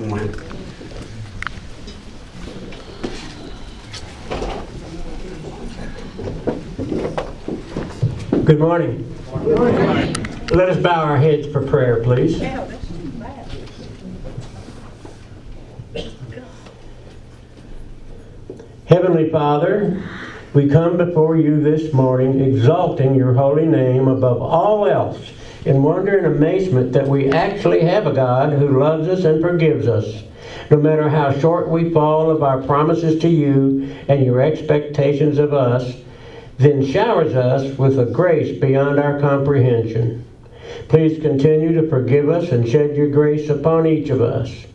morning. Good morning. Let us bow our heads for prayer, please. Heavenly Father, we come before you this morning exalting your holy name above all else in wonder and amazement that we actually have a God who loves us and forgives us. No matter how short we fall of our promises to you and your expectations of us, then showers us with a grace beyond our comprehension. Please continue to forgive us and shed your grace upon each of us.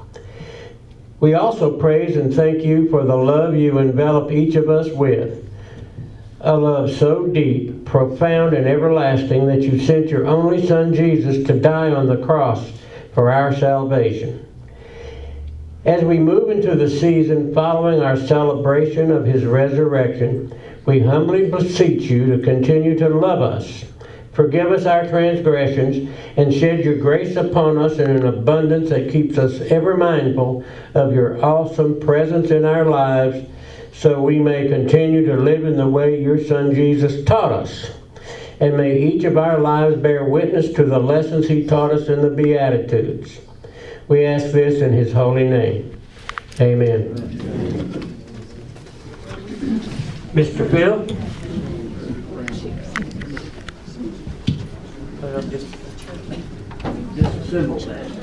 We also praise and thank you for the love you envelop each of us with. A love so deep, profound, and everlasting that you sent your only Son Jesus to die on the cross for our salvation. As we move into the season following our celebration of his resurrection, we humbly beseech you to continue to love us Forgive us our transgressions and shed your grace upon us in an abundance that keeps us ever mindful of your awesome presence in our lives so we may continue to live in the way your Son Jesus taught us. And may each of our lives bear witness to the lessons he taught us in the Beatitudes. We ask this in his holy name. Amen. Mr. Phil? that.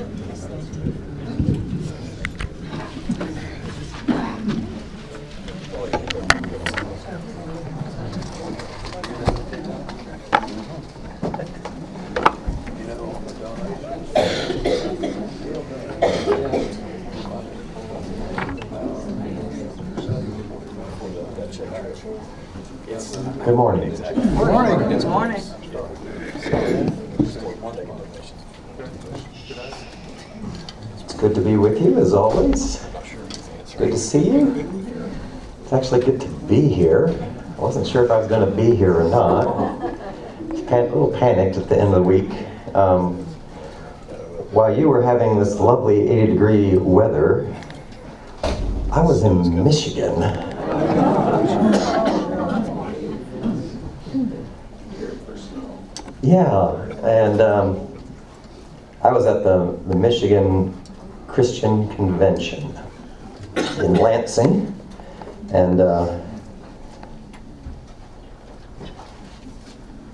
Good morning. Good morning. Good morning. It's good to be with you as always. It's good to see you. It's actually good to be here. I wasn't sure if I was going to be here or not. a little panicked at the end of the week. Um, while you were having this lovely 80 degree weather, I was in Michigan. Yeah, and um, I was at the, the Michigan Christian Convention in Lansing, and uh,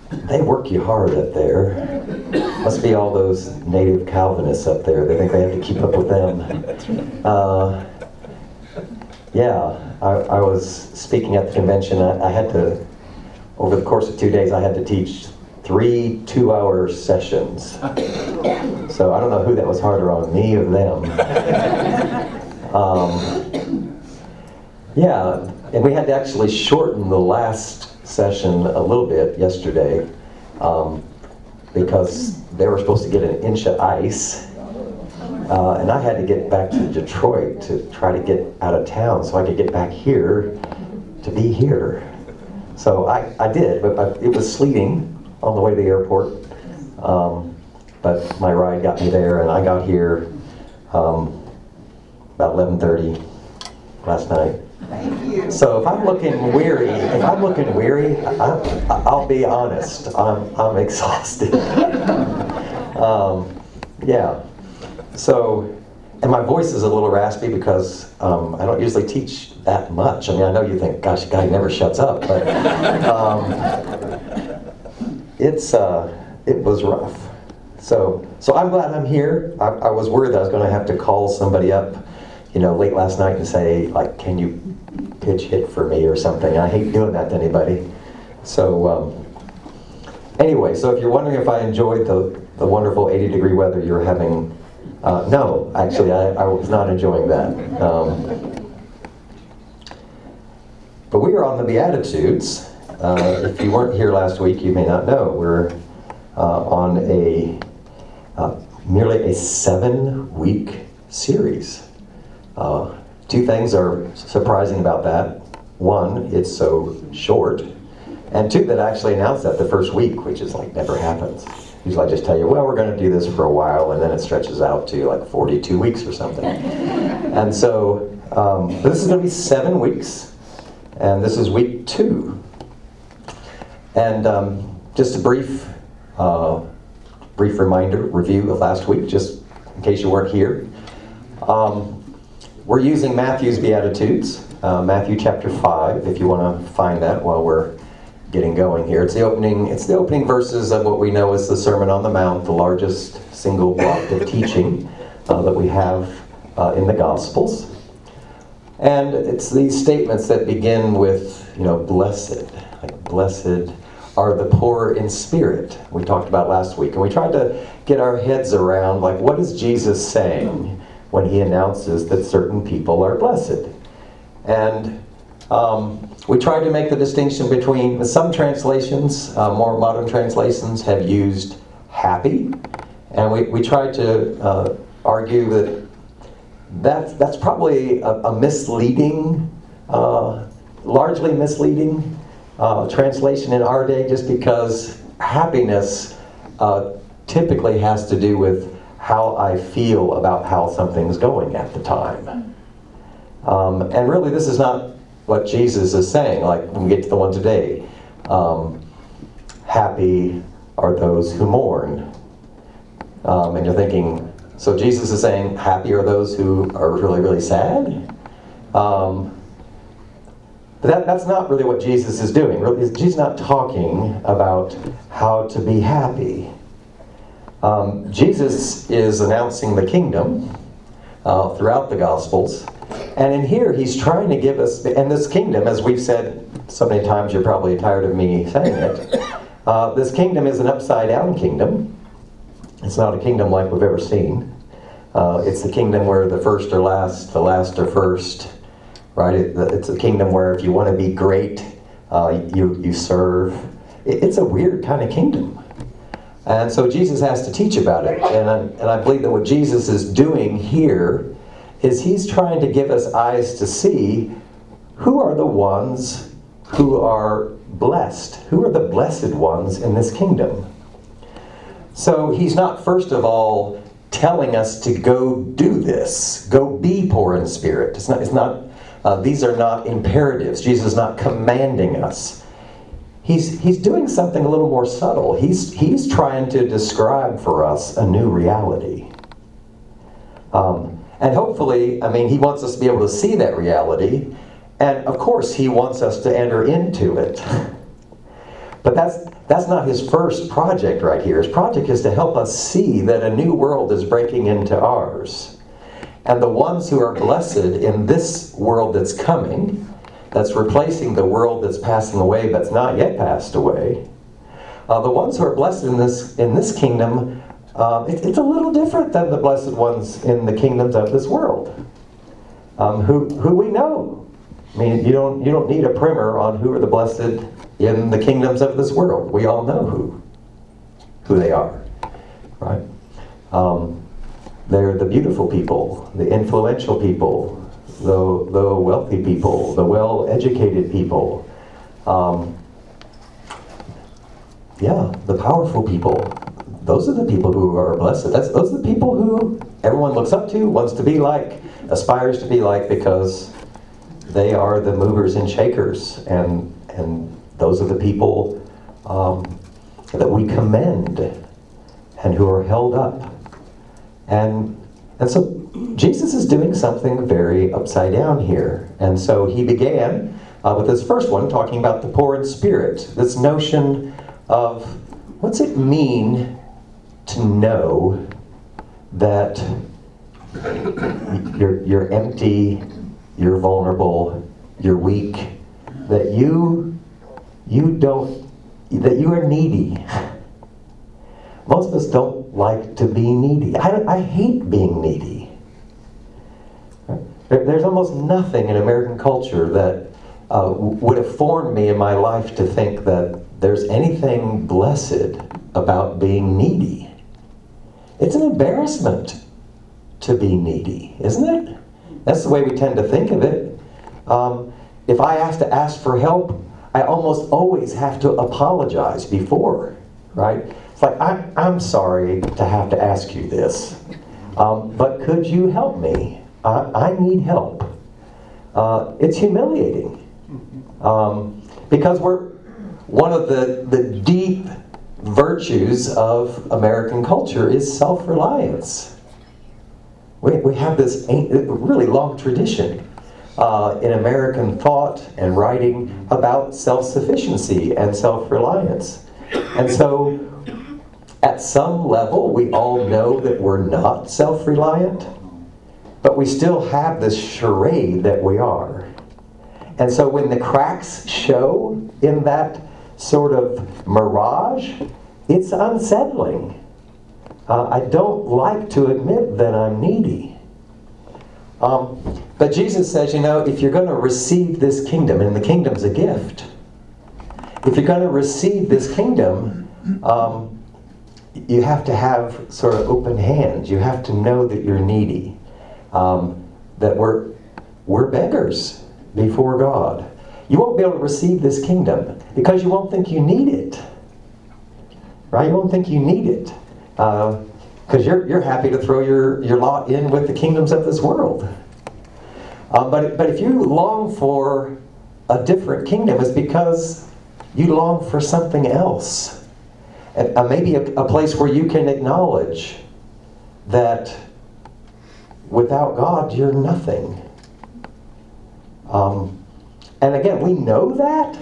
they work you hard up there. Must be all those native Calvinists up there. They think they have to keep up with them. Uh, yeah, I, I, was speaking at the convention. I, I had to, over the course of two days, I had to teach three two hour sessions. So I don't know who that was harder on, me or them. Um, yeah, and we had to actually shorten the last session a little bit yesterday um, because they were supposed to get an inch of ice. Uh, and I had to get back to Detroit to try to get out of town so I could get back here to be here. So I, I did, but, but it was sleeting on the way to the airport. Um, but my ride got me there, and I got here um, about 11:30 last night. So if I'm looking weary, if I'm looking weary, I, will be honest. I'm I'm exhausted. um, yeah. So, and my voice is a little raspy because um, I don't usually teach that much. I mean, I know you think, gosh, guy never shuts up, but um, it's uh, it was rough. So so I'm glad I'm here. I, I was worried I was going to have to call somebody up, you know, late last night and say like, can you pitch hit for me or something. I hate doing that to anybody. So um, anyway, so if you're wondering if I enjoyed the the wonderful 80 degree weather you're having, uh, no, actually I, I, was not enjoying that. Um, but we are on the Beatitudes. Uh, if you weren't here last week, you may not know we're uh, on a uh, nearly a seven-week series. Uh, two things are surprising about that. One, it's so short, and two, that I actually announced that the first week, which is like never happens. Usually I just tell you, well, we're going to do this for a while, and then it stretches out to like 42 weeks or something. and so um, this is going to be seven weeks, and this is week two. And um, just a brief, uh, brief reminder, review of last week, just in case you weren't here. Um, we're using Matthew's Beatitudes, uh, Matthew chapter 5, if you want to find that while we're getting going here. It's the opening, it's the opening verses of what we know as the Sermon on the Mount, the largest single block of teaching uh, that we have uh, in the Gospels. And it's these statements that begin with, you know, blessed, like blessed are the poor in spirit. We talked about last week, and we tried to get our heads around, like, what is Jesus saying when he announces that certain people are blessed? And um, we tried to make the distinction between some translations, uh, more modern translations, have used happy, and we, we tried to uh, argue that that's, that's probably a, a misleading, uh, largely misleading uh, translation in our day just because happiness uh, typically has to do with how I feel about how something's going at the time. Um, and really, this is not what Jesus is saying, like when we get to the one today. Um, happy are those who mourn. Um, and you're thinking, so Jesus is saying, happy are those who are really, really sad? Um, but that, that's not really what Jesus is doing. Jesus is not talking about how to be happy. Um, Jesus is announcing the kingdom uh, throughout the Gospels. And in here, he's trying to give us, and this kingdom, as we've said so many times, you're probably tired of me saying it. Uh, this kingdom is an upside down kingdom. It's not a kingdom like we've ever seen. Uh, it's the kingdom where the first are last, the last are first, right? It, it's a kingdom where if you want to be great, uh, you, you serve. It, it's a weird kind of kingdom. And so Jesus has to teach about it. And I, and I believe that what Jesus is doing here is he's trying to give us eyes to see who are the ones who are blessed. Who are the blessed ones in this kingdom? So he's not, first of all, telling us to go do this, go be poor in spirit. It's not, it's not uh, these are not imperatives. Jesus is not commanding us. He's, he's doing something a little more subtle. He's, he's trying to describe for us a new reality. Um, and hopefully, I mean, he wants us to be able to see that reality. And of course, he wants us to enter into it. but that's, that's not his first project right here. His project is to help us see that a new world is breaking into ours. And the ones who are blessed in this world that's coming, that's replacing the world that's passing away but's not yet passed away, uh, the ones who are blessed in this, in this kingdom um, it, it's a little different than the blessed ones in the kingdoms of this world, um, who, who we know. I mean, you don't, you don't need a primer on who are the blessed in the kingdoms of this world. We all know who, who they are, right? Um, they're the beautiful people, the influential people, the, the wealthy people, the well educated people. Um, yeah, the powerful people, those are the people who are blessed. That's, those are the people who everyone looks up to, wants to be like, aspires to be like, because they are the movers and shakers. And, and those are the people um, that we commend and who are held up. And, and so Jesus is doing something very upside down here. And so he began uh, with his first one talking about the poor in spirit, this notion of what's it mean to know that you're, you're empty, you're vulnerable, you're weak, that you you don't that you are needy. Most of us don't like to be needy. I, I hate being needy. There, there's almost nothing in American culture that uh, would have formed me in my life to think that there's anything blessed about being needy. It's an embarrassment to be needy, isn't it? That's the way we tend to think of it. Um, if I have to ask for help, I almost always have to apologize before, right? Like, I, I'm sorry to have to ask you this, um, but could you help me? I, I need help. Uh, it's humiliating. Um, because we're one of the, the deep virtues of American culture is self reliance. We, we have this really long tradition uh, in American thought and writing about self sufficiency and self reliance. And so, at some level, we all know that we're not self reliant, but we still have this charade that we are. And so, when the cracks show in that sort of mirage, it's unsettling. Uh, I don't like to admit that I'm needy. Um, but Jesus says, you know, if you're going to receive this kingdom, and the kingdom's a gift, if you're going to receive this kingdom, um, you have to have sort of open hands. You have to know that you're needy, um, that we're, we're beggars before God. You won't be able to receive this kingdom because you won't think you need it. Right? You won't think you need it. Because uh, you're, you're happy to throw your, your lot in with the kingdoms of this world. Um, but, but if you long for a different kingdom, it's because you long for something else. Uh, maybe a, a place where you can acknowledge that without God, you're nothing. Um, and again, we know that,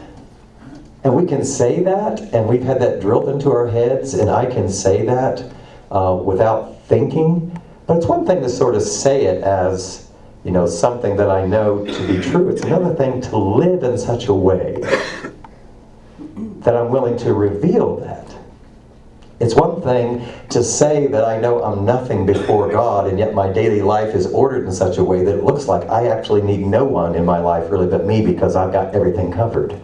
and we can say that, and we've had that drilled into our heads, and I can say that uh, without thinking. But it's one thing to sort of say it as, you know, something that I know to be true. It's another thing to live in such a way that I'm willing to reveal that. It's one thing to say that I know I'm nothing before God, and yet my daily life is ordered in such a way that it looks like I actually need no one in my life really but me because I've got everything covered.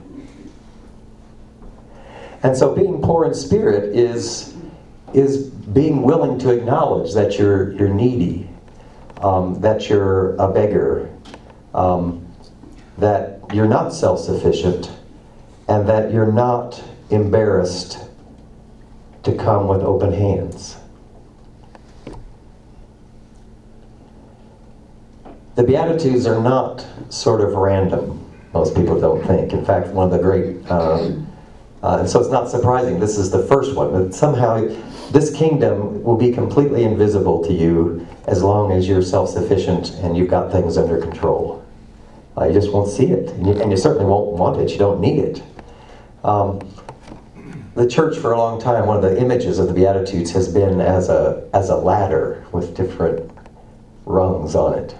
And so being poor in spirit is, is being willing to acknowledge that you're, you're needy, um, that you're a beggar, um, that you're not self sufficient, and that you're not embarrassed to come with open hands. The Beatitudes are not sort of random, most people don't think. In fact, one of the great, um, uh, and so it's not surprising, this is the first one. That somehow this kingdom will be completely invisible to you as long as you're self sufficient and you've got things under control. Uh, you just won't see it, and you, and you, certainly won't want it. You don't need it. Um, the church for a long time, one of the images of the Beatitudes has been as a, as a ladder with different rungs on it.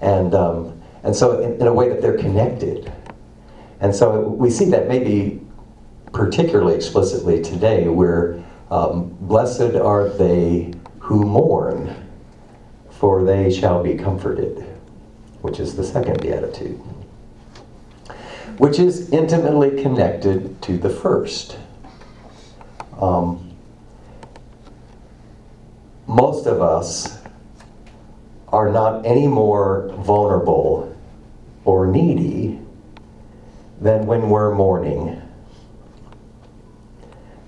And, um, and so, in, in, a way that they're connected. And so, we see that maybe particularly explicitly today, where um, blessed are they who mourn, for they shall be comforted, which is the second Beatitude, which is intimately connected to the first. Um, most of us are not any more vulnerable or needy than when we're mourning.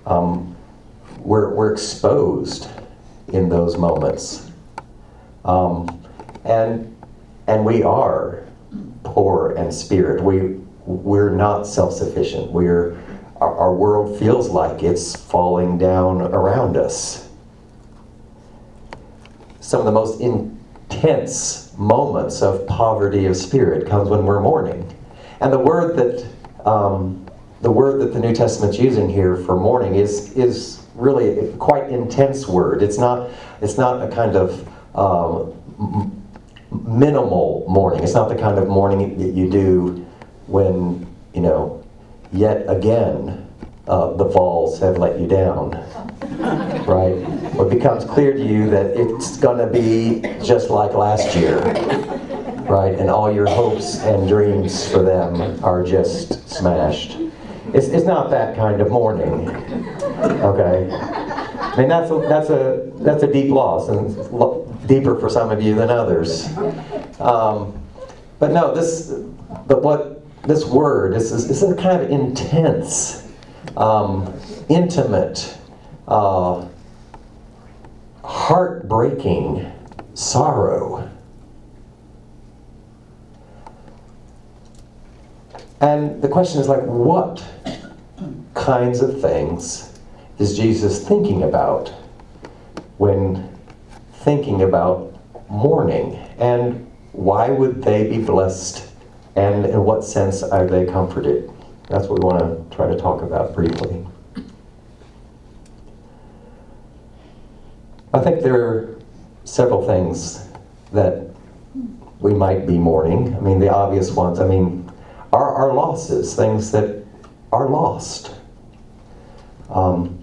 Um, we're, we're exposed in those moments. Um, and, and we are poor in spirit. We, we're not self sufficient. We're, our, our world feels like it's falling down around us. Some of the most intense moments of poverty of spirit comes when we're mourning. And the word that um, the word that the New Testament's using here for mourning is is really a quite intense word. It's not it's not a kind of um, minimal mourning. It's not the kind of mourning that you do when you know yet again, uh, the falls have let you down. right? Well, it becomes clear to you that it's going to be just like last year. Right? And all your hopes and dreams for them are just smashed. It's, it's not that kind of mourning. Okay? I mean, that's a, that's a, that's a deep loss, and deeper for some of you than others. Um, but no, this, but what this word is, is, a kind of intense, um, intimate uh, heartbreaking sorrow. And the question is like, what kinds of things is Jesus thinking about when thinking about mourning? And why would they be blessed? And in what sense are they comforted? That's what we want to try to talk about briefly. I think there are several things that we might be mourning. I mean, the obvious ones, I mean, are our losses, things that are lost. Um,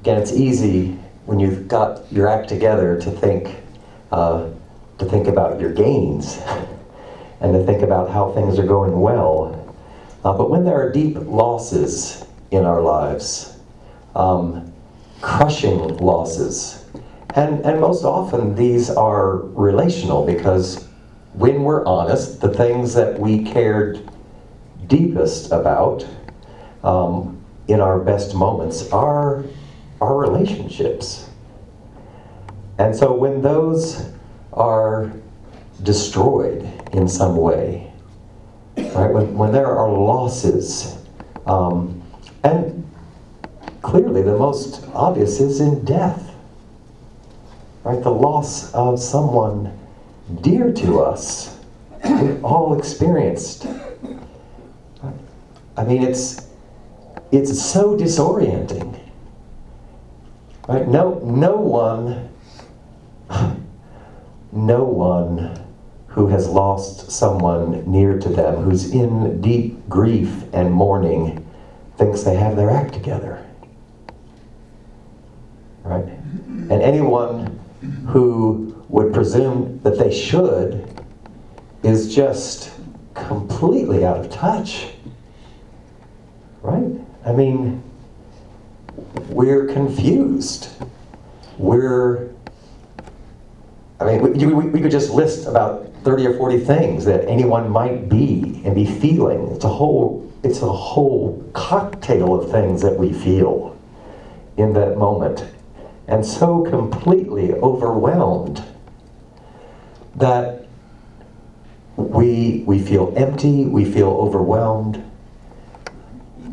again, it's easy when you've got your act together to think, uh, to think about your gains and to think about how things are going well. Uh, but when there are deep losses in our lives, um, crushing losses, and, and most often these are relational because when we're honest, the things that we cared deepest about um, in our best moments are our relationships. And so when those are destroyed in some way, right, when, when there are losses, um, and clearly the most obvious is in death right? The loss of someone dear to us. We've all experienced. I mean, it's it's so disorienting. Right? No, no one, no one who has lost someone near to them, who's in deep grief and mourning, thinks they have their act together. Right? And anyone who would presume that they should is just completely out of touch. Right? I mean, we're confused. We're, I mean, we, we, we, could just list about 30 or 40 things that anyone might be and be feeling. It's a whole, it's a whole cocktail of things that we feel in that moment and so completely overwhelmed that we, we feel empty, we feel overwhelmed,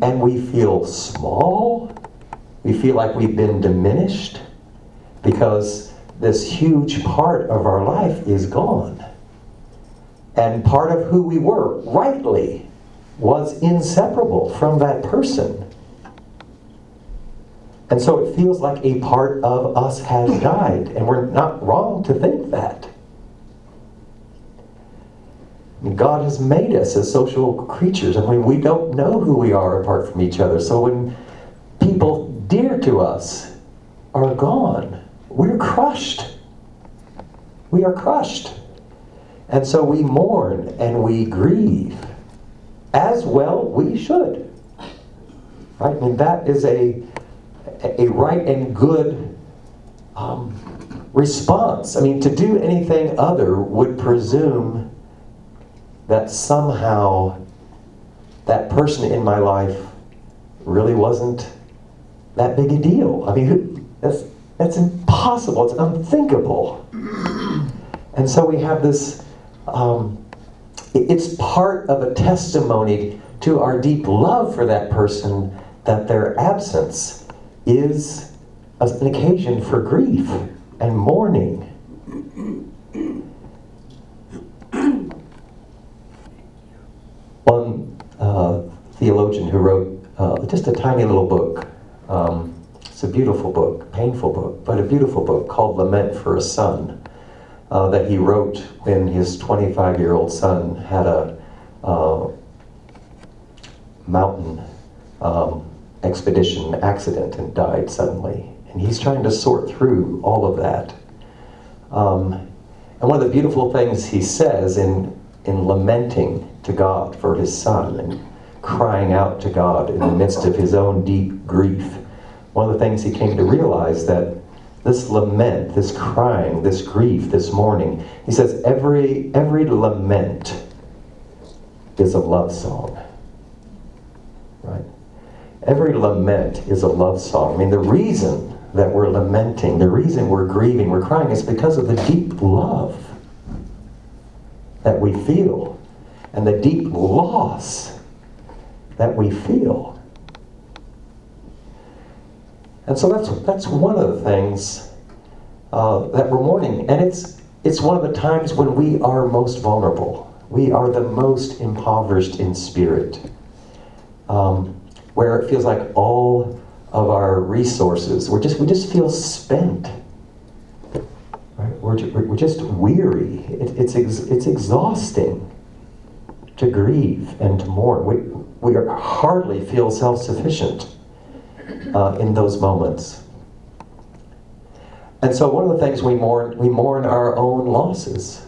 and we feel small. We feel like we've been diminished because this huge part of our life is gone. And part of who we were, rightly, was inseparable from that person. And so it feels like a part of us has died, and we're not wrong to think that. God has made us as social creatures. I mean, we don't know who we are apart from each other. So when people dear to us are gone, we're crushed. We are crushed. And so we mourn and we grieve. As well we should. Right? I mean, that is a a right and good um, response. I mean, to do anything other would presume that somehow that person in my life really wasn't that big a deal. I mean, that's, that's impossible, it's unthinkable. And so we have this, um, it's part of a testimony to our deep love for that person that their absence is an occasion for grief and mourning. One uh, theologian who wrote uh, just a tiny little book, um, it's a beautiful book, painful book, but a beautiful book called Lament for a Son, uh, that he wrote when his 25 year old son had a uh, mountain um, expedition accident and died suddenly. And he's trying to sort through all of that. Um, and one of the beautiful things he says in, in lamenting to God for his son and crying out to God in the midst of his own deep grief, one of the things he came to realize that this lament, this crying, this grief, this mourning, he says every, every lament is a love song. Right? every lament is a love song. I mean, the reason that we're lamenting, the reason we're grieving, we're crying, is because of the deep love that we feel and the deep loss that we feel. And so that's, that's one of the things uh, that we're mourning. And it's, it's one of the times when we are most vulnerable. We are the most impoverished in spirit. Um, where it feels like all of our resources, we're just, we just feel spent. Right? We're, we're just weary. It, it's, ex, it's exhausting to grieve and to mourn. We, we hardly feel self sufficient uh, in those moments. And so, one of the things we mourn, we mourn our own losses,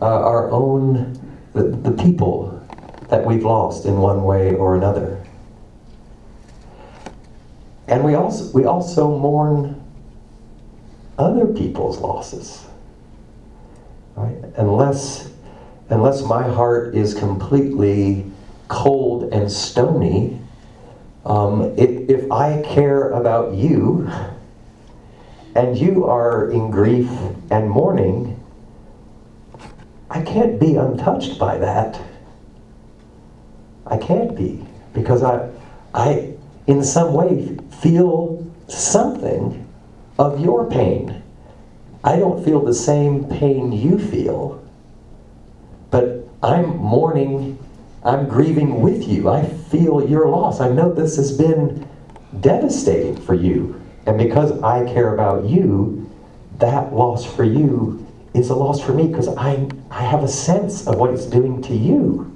uh, our own, the, the people that we've lost in one way or another. And we also, we also mourn other people's losses. Right? Unless, unless my heart is completely cold and stony, um, if, if I care about you and you are in grief and mourning, I can't be untouched by that. I can't be because I, I, in some way, feel something of your pain. I don't feel the same pain you feel, but I'm mourning, I'm grieving with you. I feel your loss. I know this has been devastating for you. And because I care about you, that loss for you is a loss for me because I, I have a sense of what it's doing to you.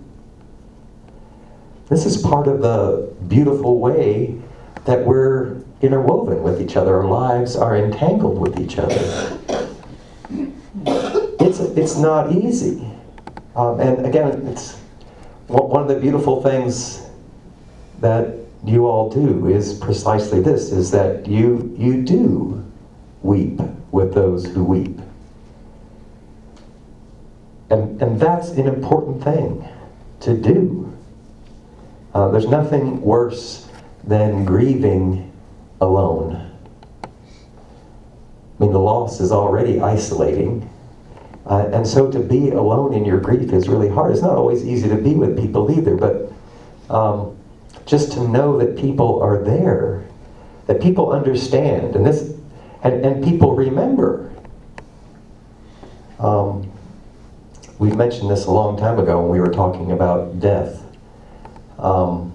This is part of the beautiful way that we're interwoven with each other. Our lives are entangled with each other. It's, it's not easy. Um, and again, it's one of the beautiful things that you all do is precisely this, is that you, you do weep with those who weep. And, and that's an important thing to do. Uh, there's nothing worse than grieving alone. I mean, the loss is already isolating. Uh, and so to be alone in your grief is really hard. It's not always easy to be with people either, but um, just to know that people are there, that people understand, and this, and, and people remember. Um, we mentioned this a long time ago when we were talking about death. Um,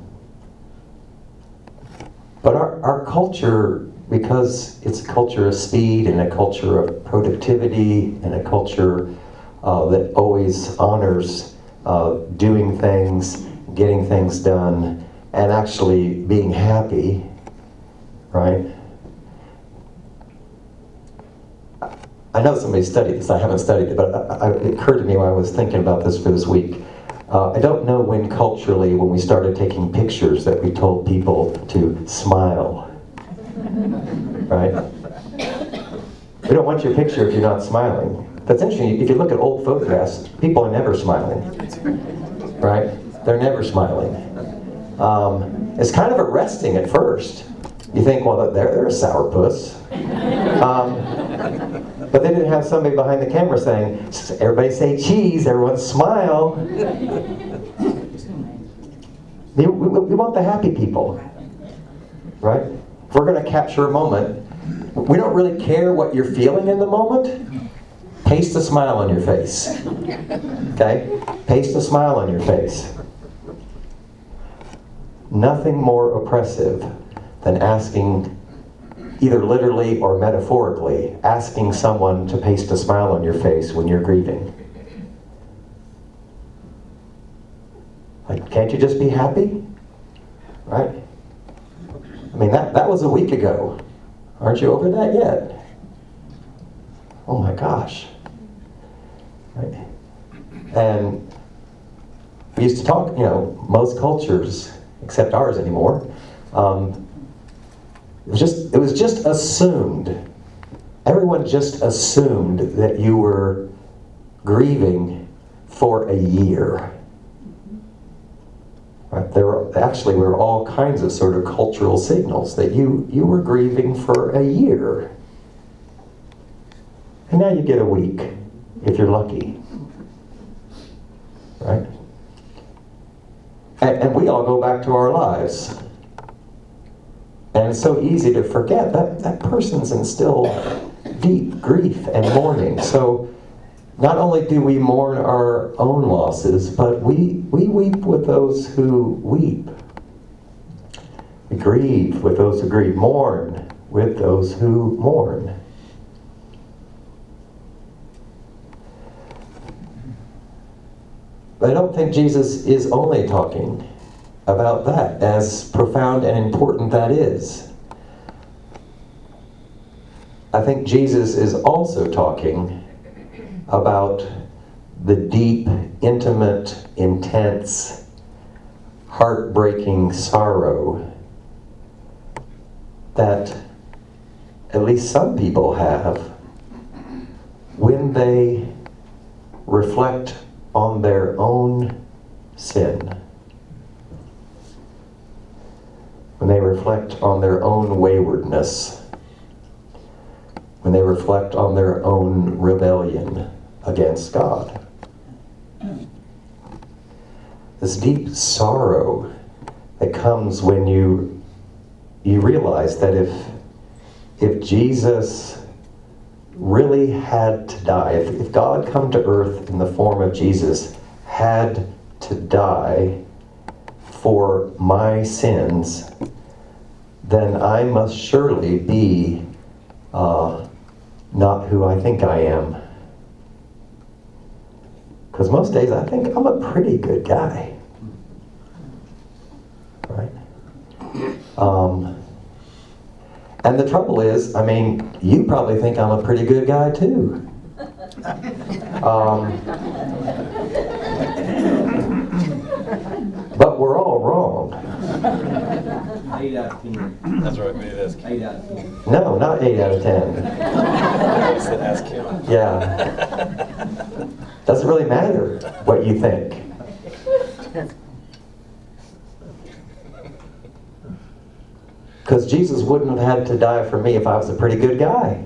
but our, our culture, because it's a culture of speed and a culture of productivity and a culture uh, that always honors uh, doing things, getting things done, and actually being happy, right? I know somebody studied this, I haven't studied it, but I, I, it occurred to me while I was thinking about this for this week. Uh, I don't know when culturally, when we started taking pictures, that we told people to smile. Right? We don't want your picture if you're not smiling. That's interesting. If you look at old photographs, people are never smiling. Right? They're never smiling. Um, it's kind of arresting at first. You think, well, they're, they're a sourpuss. Um, but they didn't have somebody behind the camera saying, everybody say cheese, everyone smile. we, we, we want the happy people, right? We're going to capture a moment, we don't really care what you're feeling in the moment. Paste a smile on your face. Okay? Paste a smile on your face. Nothing more oppressive than asking either literally or metaphorically, asking someone to paste a smile on your face when you're grieving. Like, can't you just be happy? I mean, that, that was a week ago. Aren't you over that yet? Oh my gosh. Right? And we used to talk, you know, most cultures, except ours anymore, um, it was just, it was just assumed. Everyone just assumed that you were grieving for a year. Right? There actually were all kinds of sort of cultural signals that you, you were grieving for a year. And now you get a week, if you're lucky. Right? And, and we all go back to our lives. And it's so easy to forget that that person's in still deep grief and mourning. So not only do we mourn our own losses, but we, we weep with those who weep. We grieve with those who grieve, mourn with those who mourn. But I don't think Jesus is only talking about that, as profound and important that is. I think Jesus is also talking about the deep, intimate, intense, heartbreaking sorrow that at least some people have when they reflect on their own sin. When they reflect on their own waywardness. When they reflect on their own rebellion against God. This deep sorrow that comes when you you realize that if if Jesus really had to die, if, if God come to earth in the form of Jesus had to die for my sins, then I must surely be uh, not who I think I am. Because most days I think I'm a pretty good guy. Right? Um, and the trouble is, I mean, you probably think I'm a pretty good guy too. Um, but we're all wrong. Eight out of ten. That's right, maybe that's Eight out of ten. No, not 8 out of 10. I said ask him. Yeah. Doesn't really matter what you think. Because Jesus wouldn't have had to die for me if I was a pretty good guy.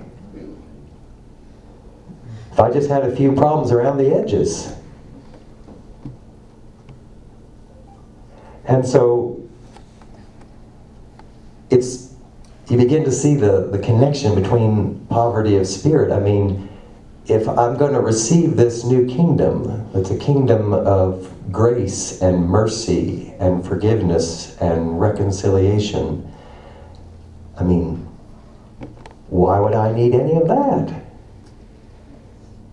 If I just had a few problems around the edges. And so it's you begin to see the, the connection between poverty of spirit. I mean, if I'm going to receive this new kingdom, it's a kingdom of grace and mercy and forgiveness and reconciliation. I mean, why would I need any of that?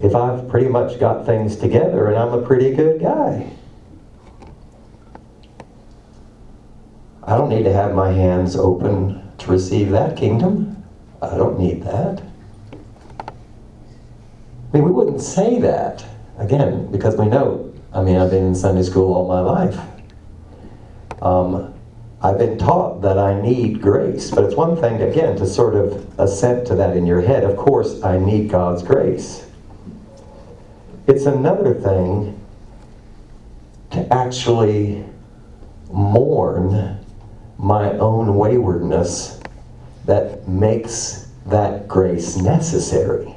If I've pretty much got things together and I'm a pretty good guy. I don't need to have my hands open to receive that kingdom. I don't need that. I mean, we wouldn't say that, again, because we know, I mean, I've been in Sunday school all my life. Um, I've been taught that I need grace, but it's one thing, again, to sort of assent to that in your head. Of course, I need God's grace. It's another thing to actually mourn my own waywardness that makes that grace necessary.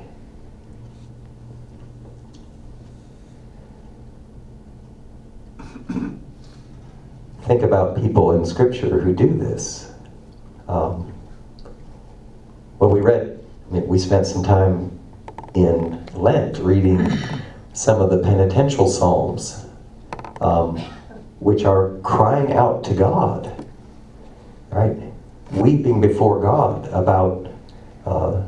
Think about people in Scripture who do this. Um, well, we read, I mean, we spent some time in Lent reading some of the penitential psalms, um, which are crying out to God, right? Weeping before God about uh,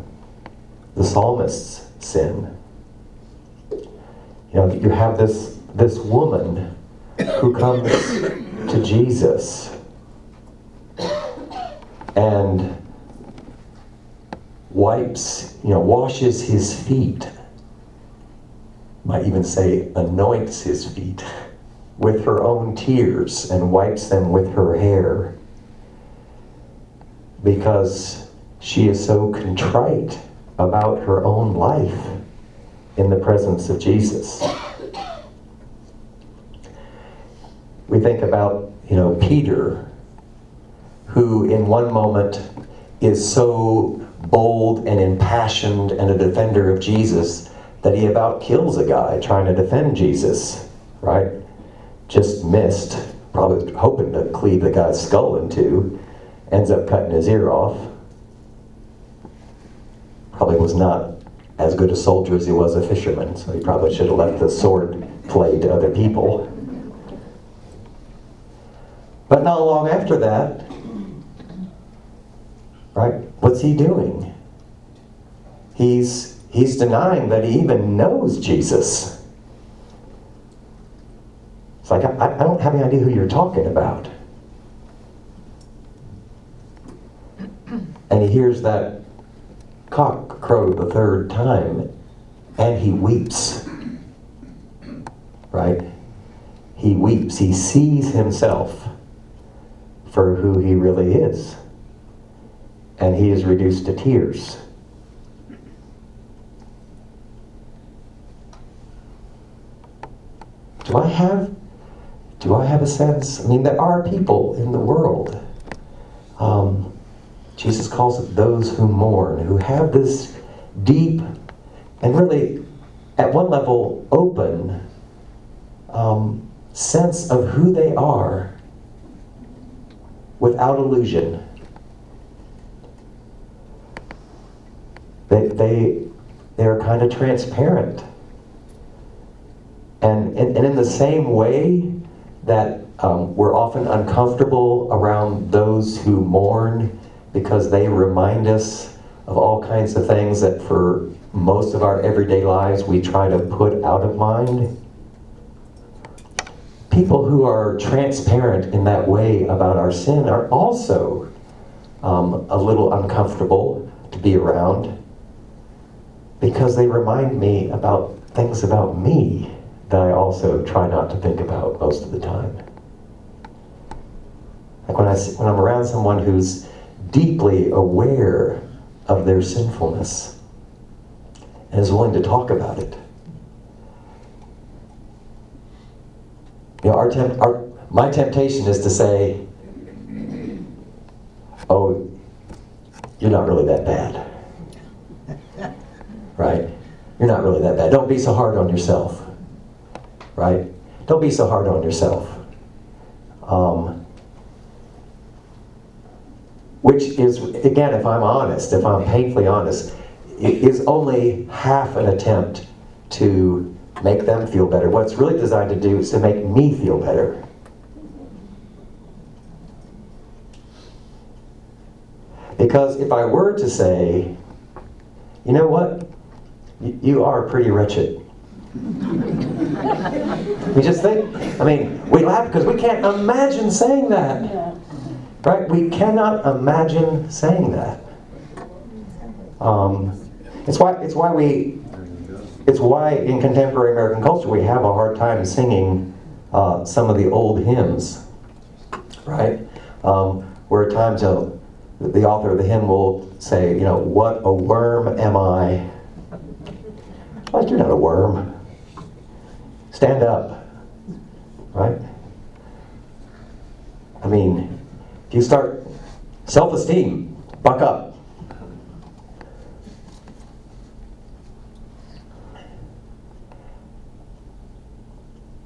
the psalmist's sin. You know, you have this this woman who comes to Jesus and wipes, you know, washes his feet. Might even say anoints his feet with her own tears and wipes them with her hair because she is so contrite about her own life in the presence of Jesus. We think about you know, Peter, who in one moment is so bold and impassioned and a defender of Jesus that he about kills a guy trying to defend Jesus, right? Just missed, probably hoping to cleave the guy's skull in two, ends up cutting his ear off. Probably was not as good a soldier as he was a fisherman, so he probably should have left the sword play to other people. But not long after that, right, what's he doing? He's, he's denying that he even knows Jesus. It's like, I, I don't have any idea who you're talking about. And he hears that cock crow the third time, and he weeps. Right? He weeps. He sees himself for who he really is. And he is reduced to tears. Do I have do I have a sense? I mean, there are people in the world. Um, Jesus calls it those who mourn, who have this deep and really, at one level, open um, sense of who they are without illusion. They, they, they're kind of transparent. And, and, and in the same way that um, we're often uncomfortable around those who mourn because they remind us of all kinds of things that for most of our everyday lives we try to put out of mind. People who are transparent in that way about our sin are also um, a little uncomfortable to be around because they remind me about things about me that I also try not to think about most of the time. Like when, I, when I'm around someone who's deeply aware of their sinfulness and is willing to talk about it. You know, our, temp- our my temptation is to say, "Oh, you're not really that bad." Right? You're not really that bad. Don't be so hard on yourself. Right? Don't be so hard on yourself. Um, which is, again, if I'm honest, if I'm painfully honest, is only half an attempt to make them feel better. What it's really designed to do is to make me feel better. Because if I were to say, you know what, you are pretty wretched. we just think, I mean, we laugh because we can't imagine saying that. Right? We cannot imagine saying that. Um, it's why it's why we it's why in contemporary American culture we have a hard time singing uh, some of the old hymns, right? Um, where at times uh, the author of the hymn will say, you know, what a worm am I? Like you're not a worm. Stand up, right? I mean, if you start self-esteem, buck up.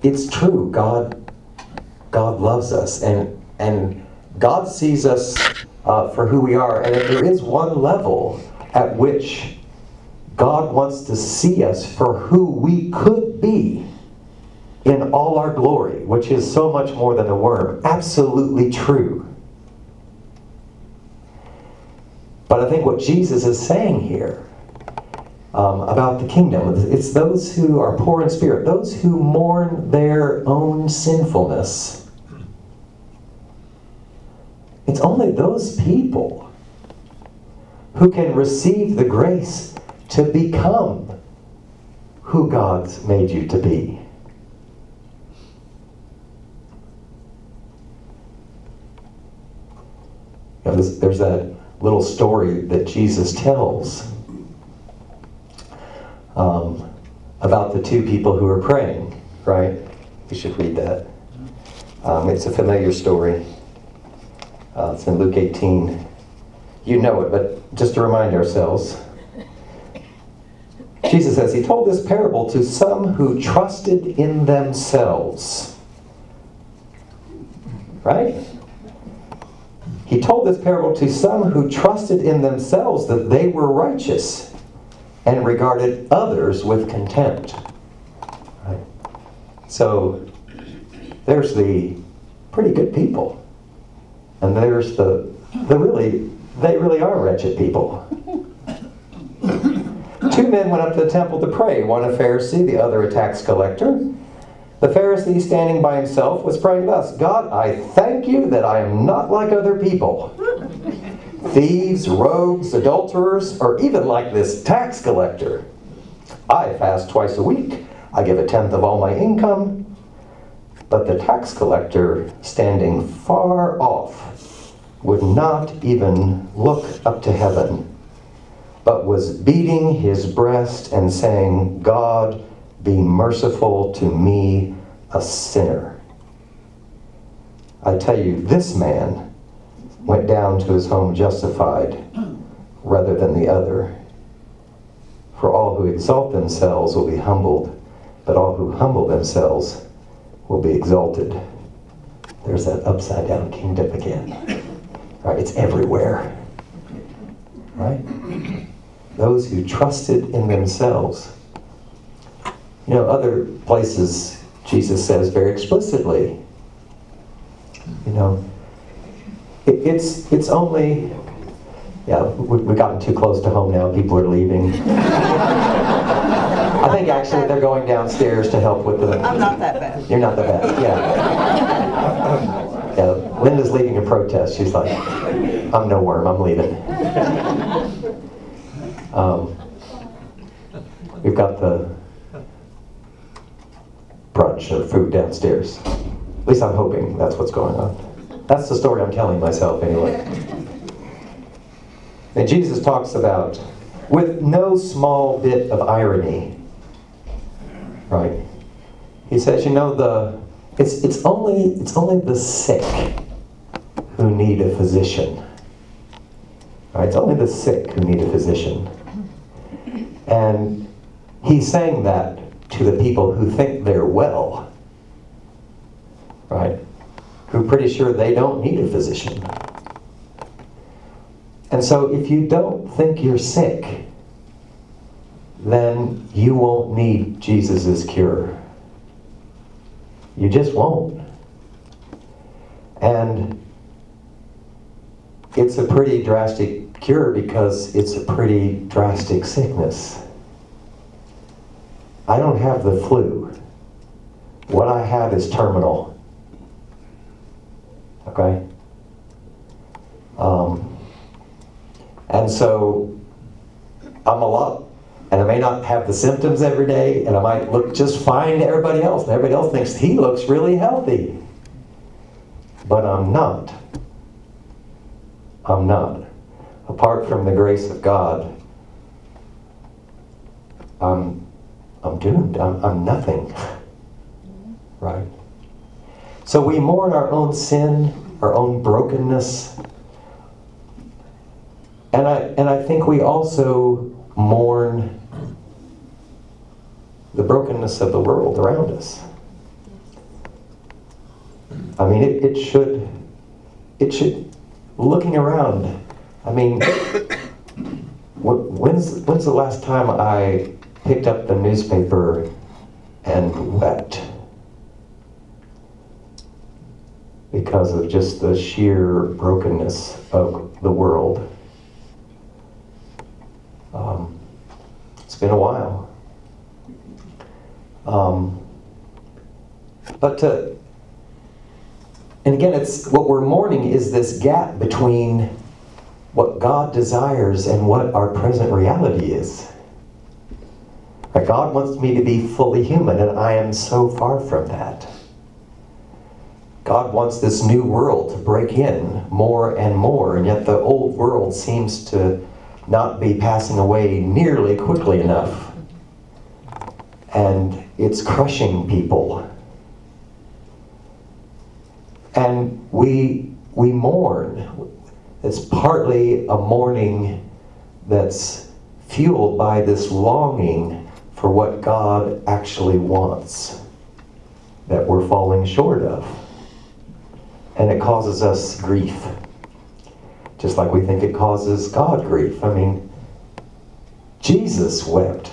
It's true. God, God loves us, and and God sees us uh, for who we are. And there is one level at which God wants to see us for who we could be in all our glory, which is so much more than a worm. Absolutely true. But I think what Jesus is saying here um, about the kingdom, it's those who are poor in spirit, those who mourn their own sinfulness. It's only those people who can receive the grace to become who God's made you to be. You know, there's, there's that little story that Jesus tells um, about the two people who are praying, right? We should read that. Um, it's a familiar story. Uh, it's in Luke 18. You know it, but just to remind ourselves. Jesus says, He told this parable to some who trusted in themselves. Right? He told this parable to some who trusted in themselves that they were righteous and regarded others with contempt. Right? So there's the pretty good people, and there's the the really they really are wretched people. Two men went up to the temple to pray, one a Pharisee, the other a tax collector. The Pharisee, standing by himself, was praying thus God, I thank you that I am not like other people thieves, rogues, adulterers, or even like this tax collector. I fast twice a week. I give a tenth of all my income. But the tax collector, standing far off, would not even look up to heaven, but was beating his breast and saying, God, be merciful to me, a sinner. I tell you, this man went down to his home justified rather than the other. For all who exalt themselves will be humbled, but all who humble themselves will be exalted. There's that upside down kingdom again. Right? It's everywhere. Right? Those who trusted in themselves. You know, other places Jesus says very explicitly, you know, it, it's it's only yeah, we, we've gotten too close to home now. People are leaving. I think actually they're going downstairs to help with the. I'm not that bad. You're not that bad, yeah. Yeah, Linda's leading a protest. She's like, I'm no worm, I'm leaving. Um, we've got the brunch or food downstairs. At least I'm hoping that's what's going on. That's the story I'm telling myself anyway. And Jesus talks about, with no small bit of irony, right? He says, you know, the it's it's only it's only the sick who need a physician. Right? It's only the sick who need a physician. And he's saying that to the people who think they're well. Right? Who are pretty sure they don't need a physician. And so if you don't think you're sick, then you won't need Jesus' cure. You just won't. And it's a pretty drastic cure because it's a pretty drastic sickness. I don't have the flu. What I have is terminal. Okay? Um, and so I'm a lot, and I may not have the symptoms every day, and I might look just fine to everybody else, and everybody else thinks he looks really healthy. But I'm not. I'm not. Apart from the grace of God, I'm, I'm doomed. I'm, I'm nothing. Right? So we mourn our own sin, our own brokenness. And I, and I think we also mourn the brokenness of the world around us. I mean, it, it should, it should, looking around, I mean, when's, when's the last time I picked up the newspaper and wept? Because of just the sheer brokenness of the world. Um, it's been a while. Um, but to, and again, it's what we're mourning is this gap between what God desires and what our present reality is. God wants me to be fully human, and I am so far from that. God wants this new world to break in more and more, and yet the old world seems to not be passing away nearly quickly enough. And it's crushing people. And we, we mourn. It's partly a mourning that's fueled by this longing for what God actually wants that we're falling short of. And it causes us grief. Just like we think it causes God grief. I mean, Jesus wept.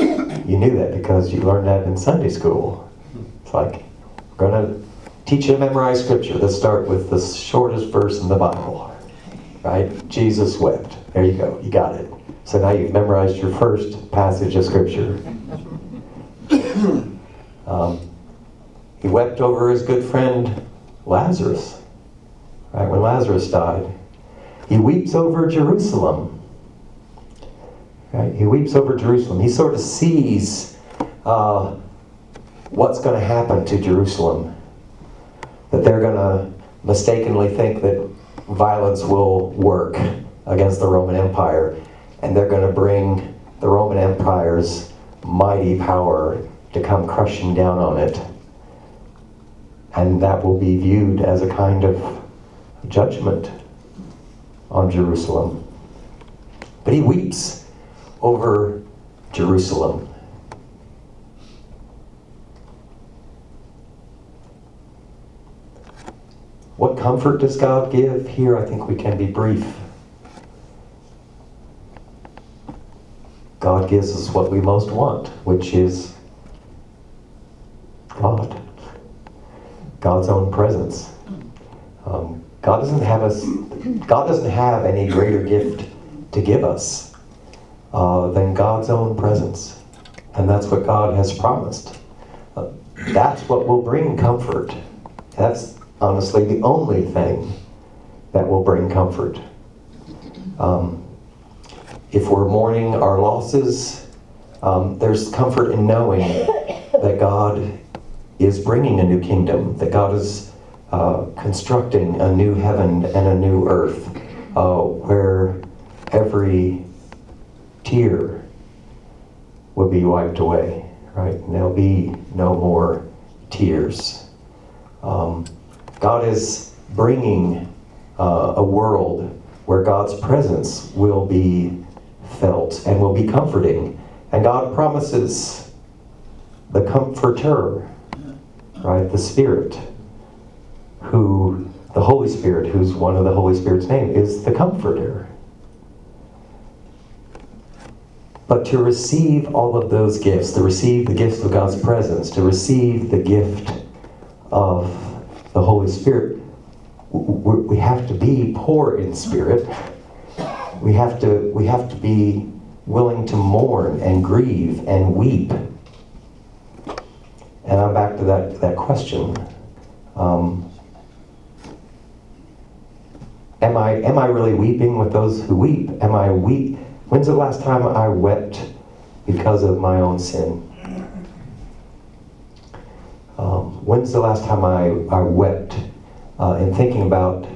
You knew that because you learned that in Sunday school. It's like, we're going to teach you to memorize scripture. Let's start with the shortest verse in the Bible. Right? Jesus wept. There you go. You got it. So now you've memorized your first passage of scripture. Um, he wept over his good friend Lazarus, right when Lazarus died. He weeps over Jerusalem. Right? He weeps over Jerusalem. He sort of sees uh, what's going to happen to Jerusalem. That they're going to mistakenly think that violence will work against the Roman Empire, and they're going to bring the Roman Empire's mighty power to come crushing down on it. And that will be viewed as a kind of judgment on Jerusalem. But he weeps over Jerusalem. What comfort does God give? Here, I think we can be brief. God gives us what we most want, which is God. God's own presence. Um, God doesn't have us. God doesn't have any greater gift to give us uh, than God's own presence, and that's what God has promised. Uh, that's what will bring comfort. That's honestly the only thing that will bring comfort. Um, if we're mourning our losses, um, there's comfort in knowing that God is bringing a new kingdom, that God is uh, constructing a new heaven and a new earth uh, where every tear will be wiped away, right? And there'll be no more tears. Um, God is bringing uh, a world where God's presence will be felt and will be comforting. And God promises the comforter right? The Spirit, who, the Holy Spirit, who's one of the Holy Spirit's name, is the Comforter. But to receive all of those gifts, to receive the gifts of God's presence, to receive the gift of the Holy Spirit, we have to be poor in spirit. We have to, we have to be willing to mourn and grieve and weep and I'm back to that, that question. Um, am, I, am I really weeping with those who weep? Am I weep? When's the last time I wept because of my own sin? Um, when's the last time I, I wept uh, in thinking about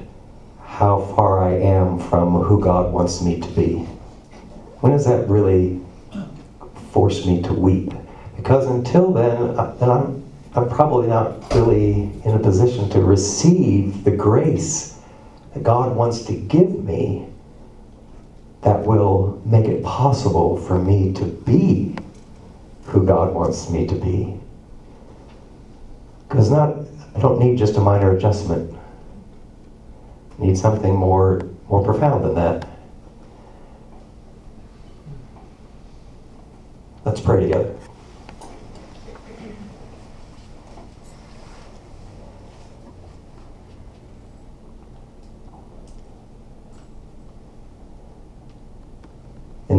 how far I am from who God wants me to be? When does that really force me to weep? Because until then, uh, then I'm, I'm probably not really in a position to receive the grace that God wants to give me that will make it possible for me to be who God wants me to be. Because not I don't need just a minor adjustment. I need something more more profound than that. Let's pray together.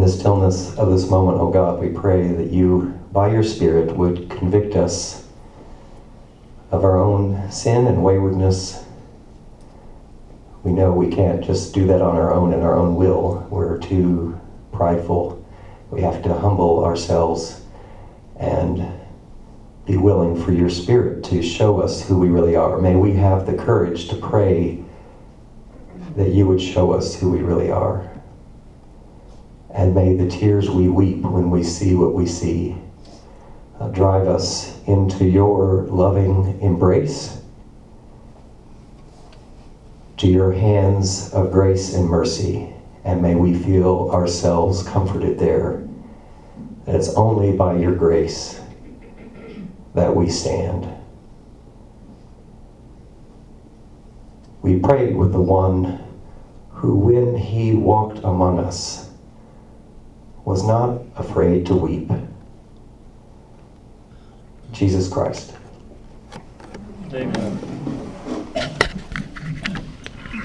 The stillness of this moment, O oh God, we pray that you, by your Spirit, would convict us of our own sin and waywardness. We know we can't just do that on our own in our own will. We're too prideful. We have to humble ourselves and be willing for your Spirit to show us who we really are. May we have the courage to pray that you would show us who we really are. And may the tears we weep when we see what we see uh, drive us into your loving embrace to your hands of grace and mercy, and may we feel ourselves comforted there. That it's only by your grace that we stand. We prayed with the one who, when he walked among us, was not afraid to weep. Jesus Christ. Amen.